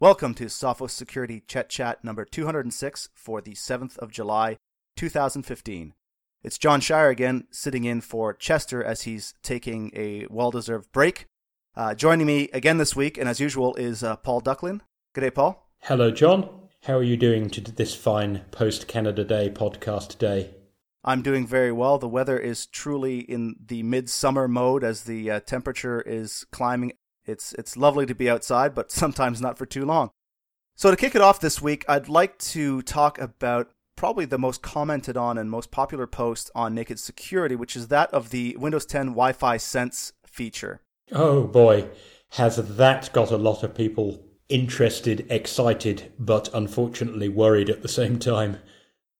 Welcome to Sophos Security Chet Chat number 206 for the 7th of July, 2015. It's John Shier again, sitting in for Chester as he's taking a well deserved break. Uh, joining me again this week, and as usual, is uh, Paul Ducklin. Good day, Paul. Hello, John. How are you doing to this fine post Canada Day podcast day? I'm doing very well. The weather is truly in the midsummer mode as the uh, temperature is climbing it's it's lovely to be outside, but sometimes not for too long. So to kick it off this week, I'd like to talk about probably the most commented on and most popular post on Naked Security, which is that of the Windows 10 Wi-Fi Sense feature. Oh boy, has that got a lot of people interested, excited, but unfortunately worried at the same time.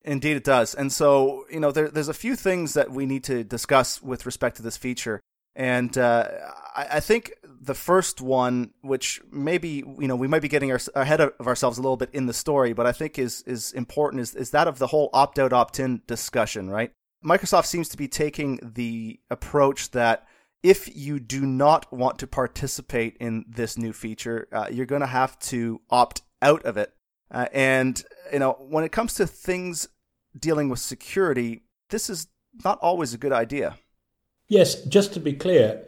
Indeed, it does. And so, you know, there, there's a few things that we need to discuss with respect to this feature. And uh, I, I, think the first one, which maybe you know we might be getting our, ahead of ourselves a little bit in the story, but I think is is important is is that of the whole opt out opt in discussion. Right? Microsoft seems to be taking the approach that if you do not want to participate in this new feature, uh, you're going to have to opt out of it. Uh, and you know when it comes to things dealing with security, this is not always a good idea. Yes, just to be clear,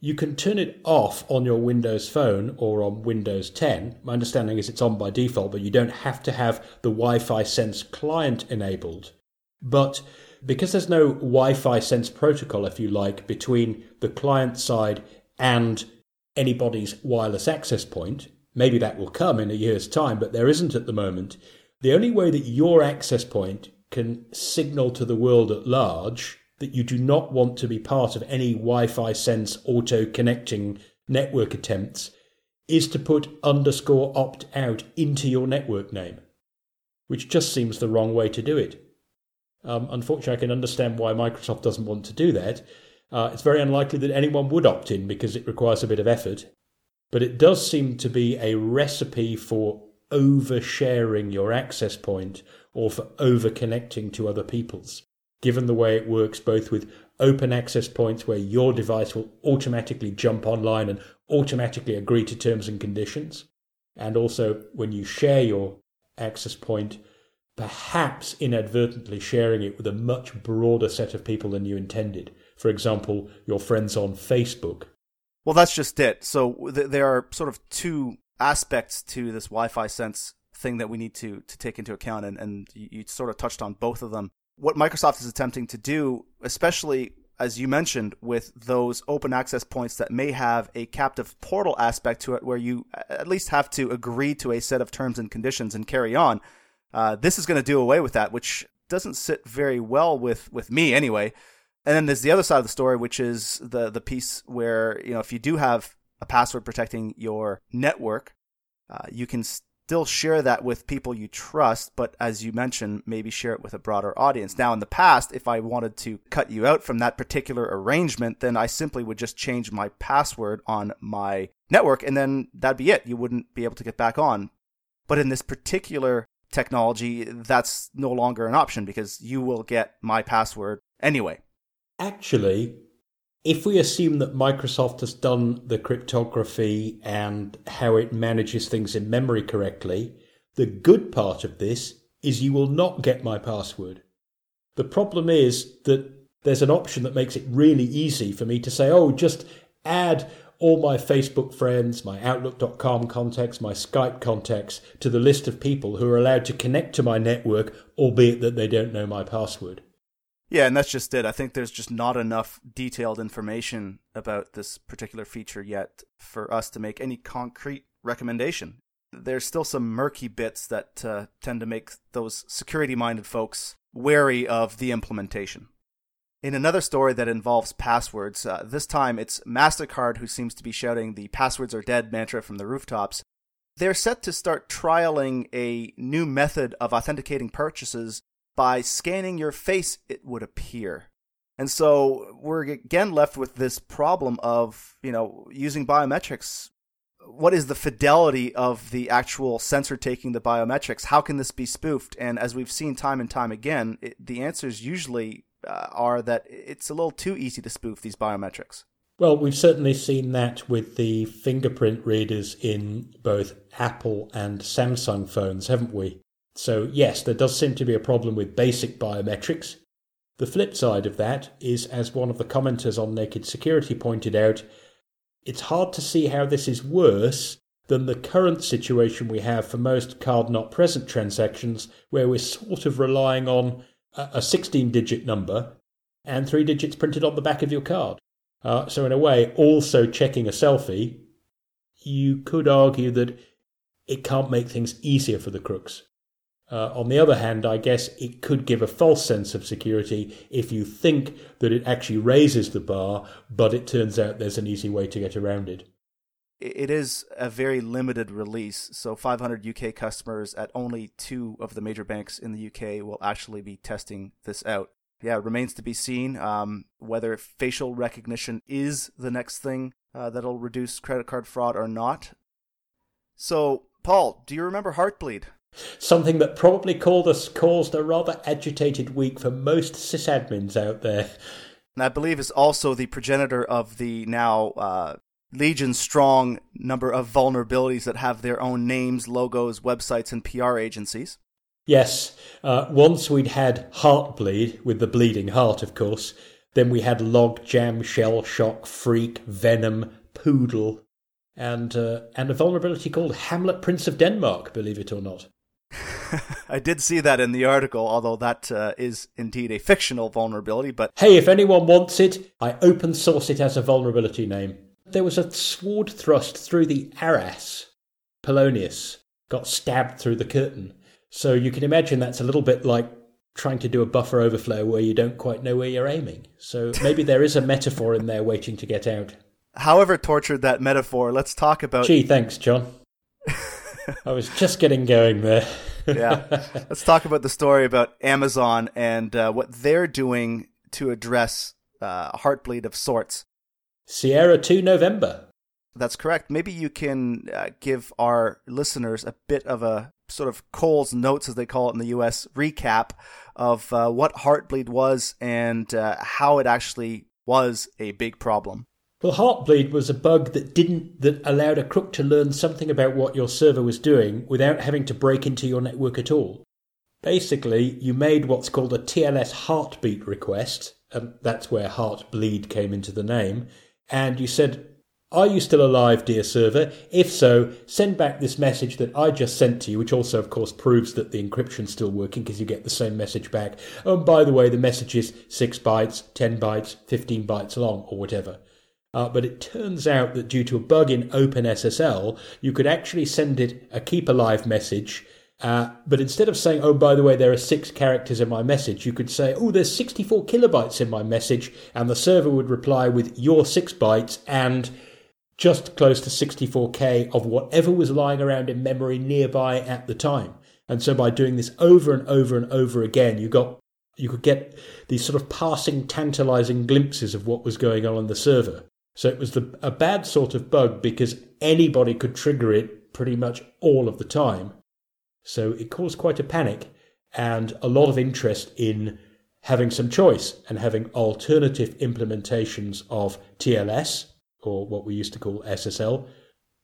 you can turn it off on your Windows phone or on Windows 10. My understanding is it's on by default, but you don't have to have the Wi Fi Sense client enabled. But because there's no Wi Fi Sense protocol, if you like, between the client side and anybody's wireless access point, maybe that will come in a year's time, but there isn't at the moment. The only way that your access point can signal to the world at large that you do not want to be part of any Wi Fi sense auto connecting network attempts is to put underscore opt out into your network name, which just seems the wrong way to do it. Um, unfortunately, I can understand why Microsoft doesn't want to do that. Uh, it's very unlikely that anyone would opt in because it requires a bit of effort. But it does seem to be a recipe for oversharing your access point or for over connecting to other people's given the way it works both with open access points where your device will automatically jump online and automatically agree to terms and conditions, and also when you share your access point, perhaps inadvertently sharing it with a much broader set of people than you intended. For example, your friends on Facebook. Well, that's just it. So th- there are sort of two aspects to this Wi-Fi sense thing that we need to to take into account, and, and you sort of touched on both of them what Microsoft is attempting to do, especially as you mentioned, with those open access points that may have a captive portal aspect to it, where you at least have to agree to a set of terms and conditions and carry on. Uh, this is going to do away with that, which doesn't sit very well with with me anyway. And then there's the other side of the story, which is the the piece where you know if you do have a password protecting your network, uh, you can still share that with people you trust, but as you mentioned, maybe share it with a broader audience. Now, in the past, if I wanted to cut you out from that particular arrangement, then I simply would just change my password on my network and then that'd be it. You wouldn't be able to get back on. But in this particular technology, that's no longer an option because you will get my password anyway. Actually, if we assume that Microsoft has done the cryptography and how it manages things in memory correctly, the good part of this is you will not get my password. The problem is that there's an option that makes it really easy for me to say, oh, just add all my Facebook friends, my Outlook.com contacts, my Skype contacts to the list of people who are allowed to connect to my network, albeit that they don't know my password. Yeah, and that's just it. I think there's just not enough detailed information about this particular feature yet for us to make any concrete recommendation. There's still some murky bits that uh, tend to make those security minded folks wary of the implementation. In another story that involves passwords, uh, this time it's MasterCard who seems to be shouting the passwords are dead mantra from the rooftops. They're set to start trialing a new method of authenticating purchases by scanning your face, it would appear. And so we're again left with this problem of, you know, using biometrics. What is the fidelity of the actual sensor taking the biometrics? How can this be spoofed? And as we've seen time and time again, it, the answers usually uh, are that it's a little too easy to spoof these biometrics. Well, we've certainly seen that with the fingerprint readers in both Apple and Samsung phones, haven't we? So, yes, there does seem to be a problem with basic biometrics. The flip side of that is, as one of the commenters on Naked Security pointed out, it's hard to see how this is worse than the current situation we have for most card not present transactions, where we're sort of relying on a 16 digit number and three digits printed on the back of your card. Uh, so, in a way, also checking a selfie, you could argue that it can't make things easier for the crooks. Uh, on the other hand, I guess it could give a false sense of security if you think that it actually raises the bar, but it turns out there's an easy way to get around it. It is a very limited release, so 500 UK customers at only two of the major banks in the UK will actually be testing this out yeah, remains to be seen um, whether facial recognition is the next thing uh, that'll reduce credit card fraud or not. So, Paul, do you remember Heartbleed? Something that probably called us, caused a rather agitated week for most sysadmins out there. And I believe is also the progenitor of the now uh, legion strong number of vulnerabilities that have their own names, logos, websites, and PR agencies. Yes, uh, once we'd had Heartbleed, with the bleeding heart, of course. Then we had Logjam, Shell Shock, Freak, Venom, Poodle, and uh, and a vulnerability called Hamlet, Prince of Denmark. Believe it or not. I did see that in the article, although that uh, is indeed a fictional vulnerability. But hey, if anyone wants it, I open source it as a vulnerability name. There was a sword thrust through the arras. Polonius got stabbed through the curtain. So you can imagine that's a little bit like trying to do a buffer overflow where you don't quite know where you're aiming. So maybe there is a metaphor in there waiting to get out. However tortured that metaphor, let's talk about. Gee, thanks, John. I was just getting going there. Yeah. Let's talk about the story about Amazon and uh, what they're doing to address uh, Heartbleed of sorts. Sierra 2 November. That's correct. Maybe you can uh, give our listeners a bit of a sort of Cole's notes, as they call it in the U.S., recap of uh, what Heartbleed was and uh, how it actually was a big problem. Well, Heartbleed was a bug that didn't that allowed a crook to learn something about what your server was doing without having to break into your network at all. Basically, you made what's called a TLS heartbeat request, and that's where Heartbleed came into the name, and you said, are you still alive, dear server? If so, send back this message that I just sent to you, which also, of course, proves that the encryption's still working because you get the same message back. Oh, and by the way, the message is 6 bytes, 10 bytes, 15 bytes long, or whatever. Uh, but it turns out that due to a bug in OpenSSL, you could actually send it a keep alive message. Uh, but instead of saying, oh, by the way, there are six characters in my message, you could say, oh, there's 64 kilobytes in my message, and the server would reply with your six bytes and just close to 64k of whatever was lying around in memory nearby at the time. And so by doing this over and over and over again, you got you could get these sort of passing tantalizing glimpses of what was going on on the server. So it was the, a bad sort of bug because anybody could trigger it pretty much all of the time. So it caused quite a panic and a lot of interest in having some choice and having alternative implementations of TLS, or what we used to call SSL.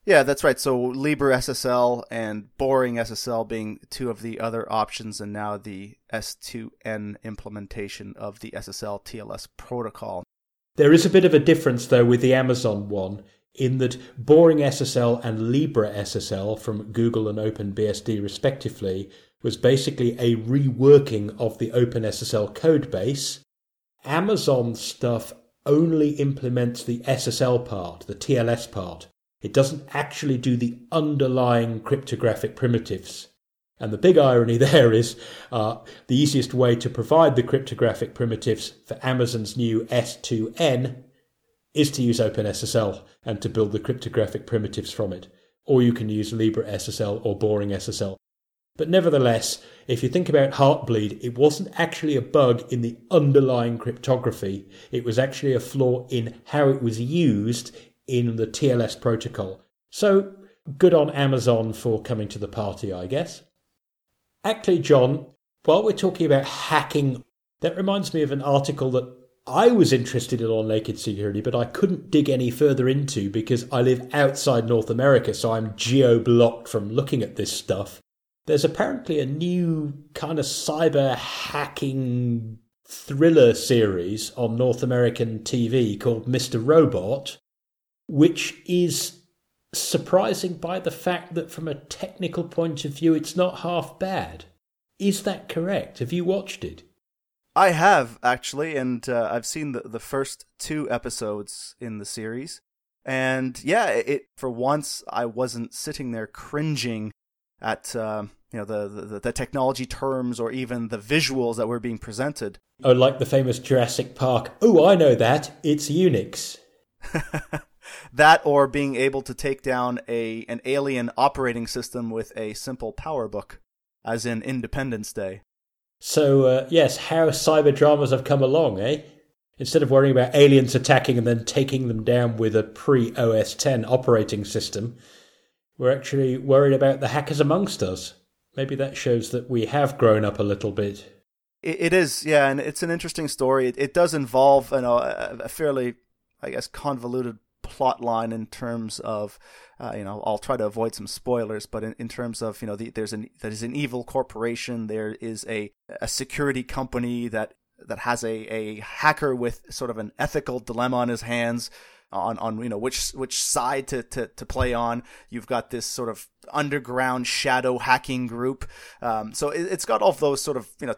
Yeah, that's right. So Libre SSL and Boring SSL being two of the other options, and now the S2N implementation of the SSL TLS protocol. There is a bit of a difference, though, with the Amazon one, in that Boring SSL and Libre SSL from Google and OpenBSD, respectively, was basically a reworking of the OpenSSL code base. Amazon stuff only implements the SSL part, the TLS part. It doesn't actually do the underlying cryptographic primitives. And the big irony there is uh, the easiest way to provide the cryptographic primitives for Amazon's new S2N is to use OpenSSL and to build the cryptographic primitives from it. Or you can use Libre SSL or Boring SSL. But nevertheless, if you think about Heartbleed, it wasn't actually a bug in the underlying cryptography. It was actually a flaw in how it was used in the TLS protocol. So, good on Amazon for coming to the party, I guess. Actually, John, while we're talking about hacking, that reminds me of an article that I was interested in on naked security, but I couldn't dig any further into because I live outside North America, so I'm geo blocked from looking at this stuff. There's apparently a new kind of cyber hacking thriller series on North American TV called Mr. Robot, which is surprising by the fact that from a technical point of view, it's not half bad. Is that correct? Have you watched it? I have actually, and uh, I've seen the the first two episodes in the series, and yeah, it for once I wasn't sitting there cringing at uh, you know the, the, the technology terms or even the visuals that were being presented. Oh, like the famous Jurassic Park. Oh, I know that. It's Unix. that or being able to take down a an alien operating system with a simple power book, as in Independence Day. So, uh, yes, how cyber dramas have come along, eh? Instead of worrying about aliens attacking and then taking them down with a pre OS 10 operating system, we're actually worried about the hackers amongst us. Maybe that shows that we have grown up a little bit. It is, yeah, and it's an interesting story. It, it does involve you know, a fairly, I guess, convoluted plot line in terms of uh, you know I'll try to avoid some spoilers, but in, in terms of you know the, there's an there's an evil corporation, there is a a security company that that has a a hacker with sort of an ethical dilemma on his hands on on you know which which side to, to, to play on. You've got this sort of underground shadow hacking group. Um, so it, has got all of those sort of you know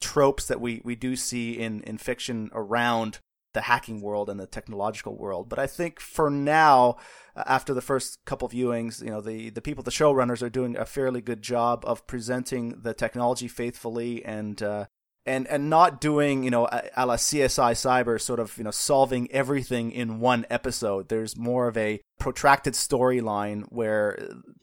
tropes that we we do see in in fiction around the hacking world and the technological world. But I think for now, uh, after the first couple viewings, you know, the, the people, the showrunners are doing a fairly good job of presenting the technology faithfully and, uh, and, and not doing, you know, a, a la CSI Cyber sort of, you know, solving everything in one episode. There's more of a protracted storyline where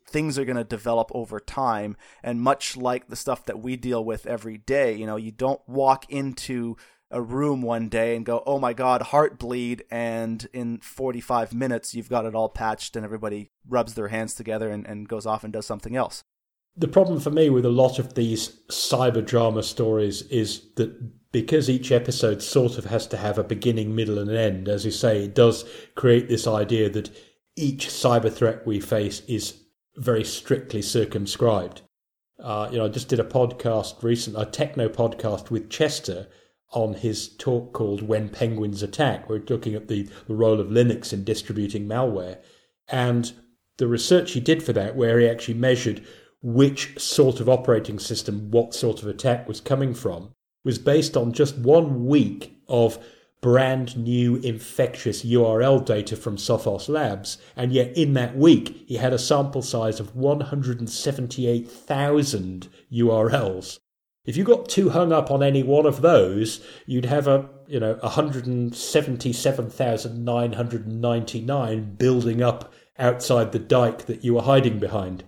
things are going to develop over time. And much like the stuff that we deal with every day, you know, you don't walk into a room one day and go, oh my God, heart bleed. And in 45 minutes, you've got it all patched and everybody rubs their hands together and, and goes off and does something else. The problem for me with a lot of these cyber drama stories is that because each episode sort of has to have a beginning, middle, and end, as you say, it does create this idea that each cyber threat we face is very strictly circumscribed. Uh, you know, I just did a podcast recent, a techno podcast with Chester, on his talk called When Penguins Attack. We're looking at the, the role of Linux in distributing malware. And the research he did for that, where he actually measured which sort of operating system, what sort of attack was coming from, was based on just one week of brand new infectious URL data from Sophos Labs. And yet, in that week, he had a sample size of 178,000 URLs. If you got too hung up on any one of those, you'd have a you know 177,999 building up outside the dike that you were hiding behind.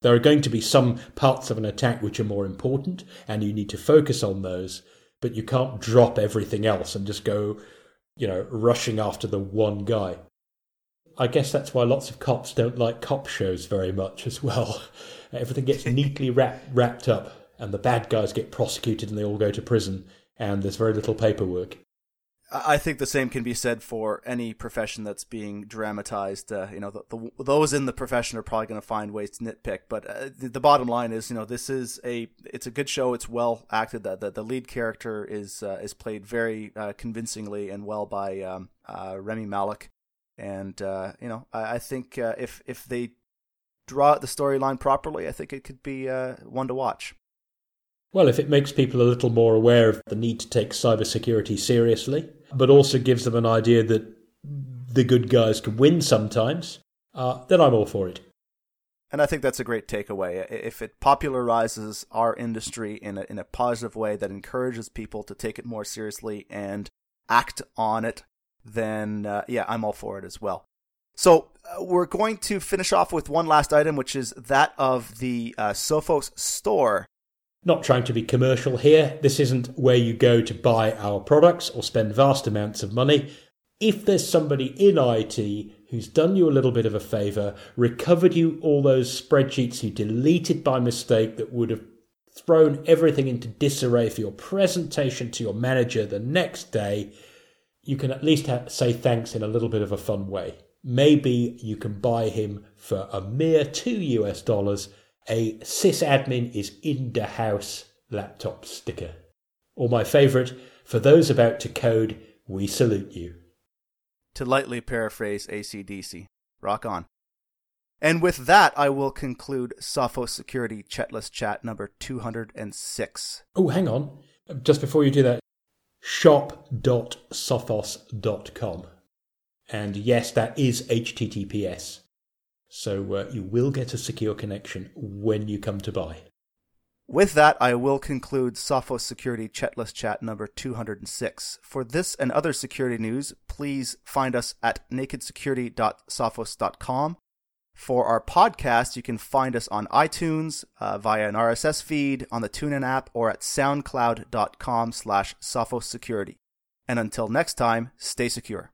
There are going to be some parts of an attack which are more important, and you need to focus on those, but you can't drop everything else and just go, you know, rushing after the one guy. I guess that's why lots of cops don't like cop shows very much as well. Everything gets neatly wrap, wrapped up and the bad guys get prosecuted and they all go to prison, and there's very little paperwork. I think the same can be said for any profession that's being dramatized. Uh, you know, the, the, those in the profession are probably going to find ways to nitpick, but uh, the, the, bottom line is, you know, this is a it's a good show. It's well acted. The the, lead character is uh, is played very uh, convincingly and well by um, uh, Rami Malek, and uh, you know, I, I think if if they draw the storyline properly, I think it could be one to watch. Well, if it makes people a little more aware of the need to take cybersecurity seriously, but also gives them an idea that the good guys can win sometimes, uh, then I'm all for it. And I think that's a great takeaway. If it popularizes our industry in a, in a positive way that encourages people to take it more seriously and act on it, then uh, yeah, I'm all for it as well. So uh, we're going to finish off with one last item, which is that of the uh, Sophos store. Not trying to be commercial here. This isn't where you go to buy our products or spend vast amounts of money. If there's somebody in IT who's done you a little bit of a favour, recovered you all those spreadsheets you deleted by mistake that would have thrown everything into disarray for your presentation to your manager the next day, you can at least say thanks in a little bit of a fun way. Maybe you can buy him for a mere two US dollars a sysadmin is in the house laptop sticker. Or my favourite, for those about to code, we salute you. To lightly paraphrase ACDC. Rock on. And with that, I will conclude Sophos Security Chetless Chat number 206. Oh, hang on. Just before you do that, shop.sophos.com. And yes, that is HTTPS. So uh, you will get a secure connection when you come to buy. With that, I will conclude Sophos Security Chetless Chat number 206. For this and other security news, please find us at nakedsecurity.sophos.com. For our podcast, you can find us on iTunes uh, via an RSS feed, on the TuneIn app, or at soundcloud.com slash sophos security. And until next time, stay secure.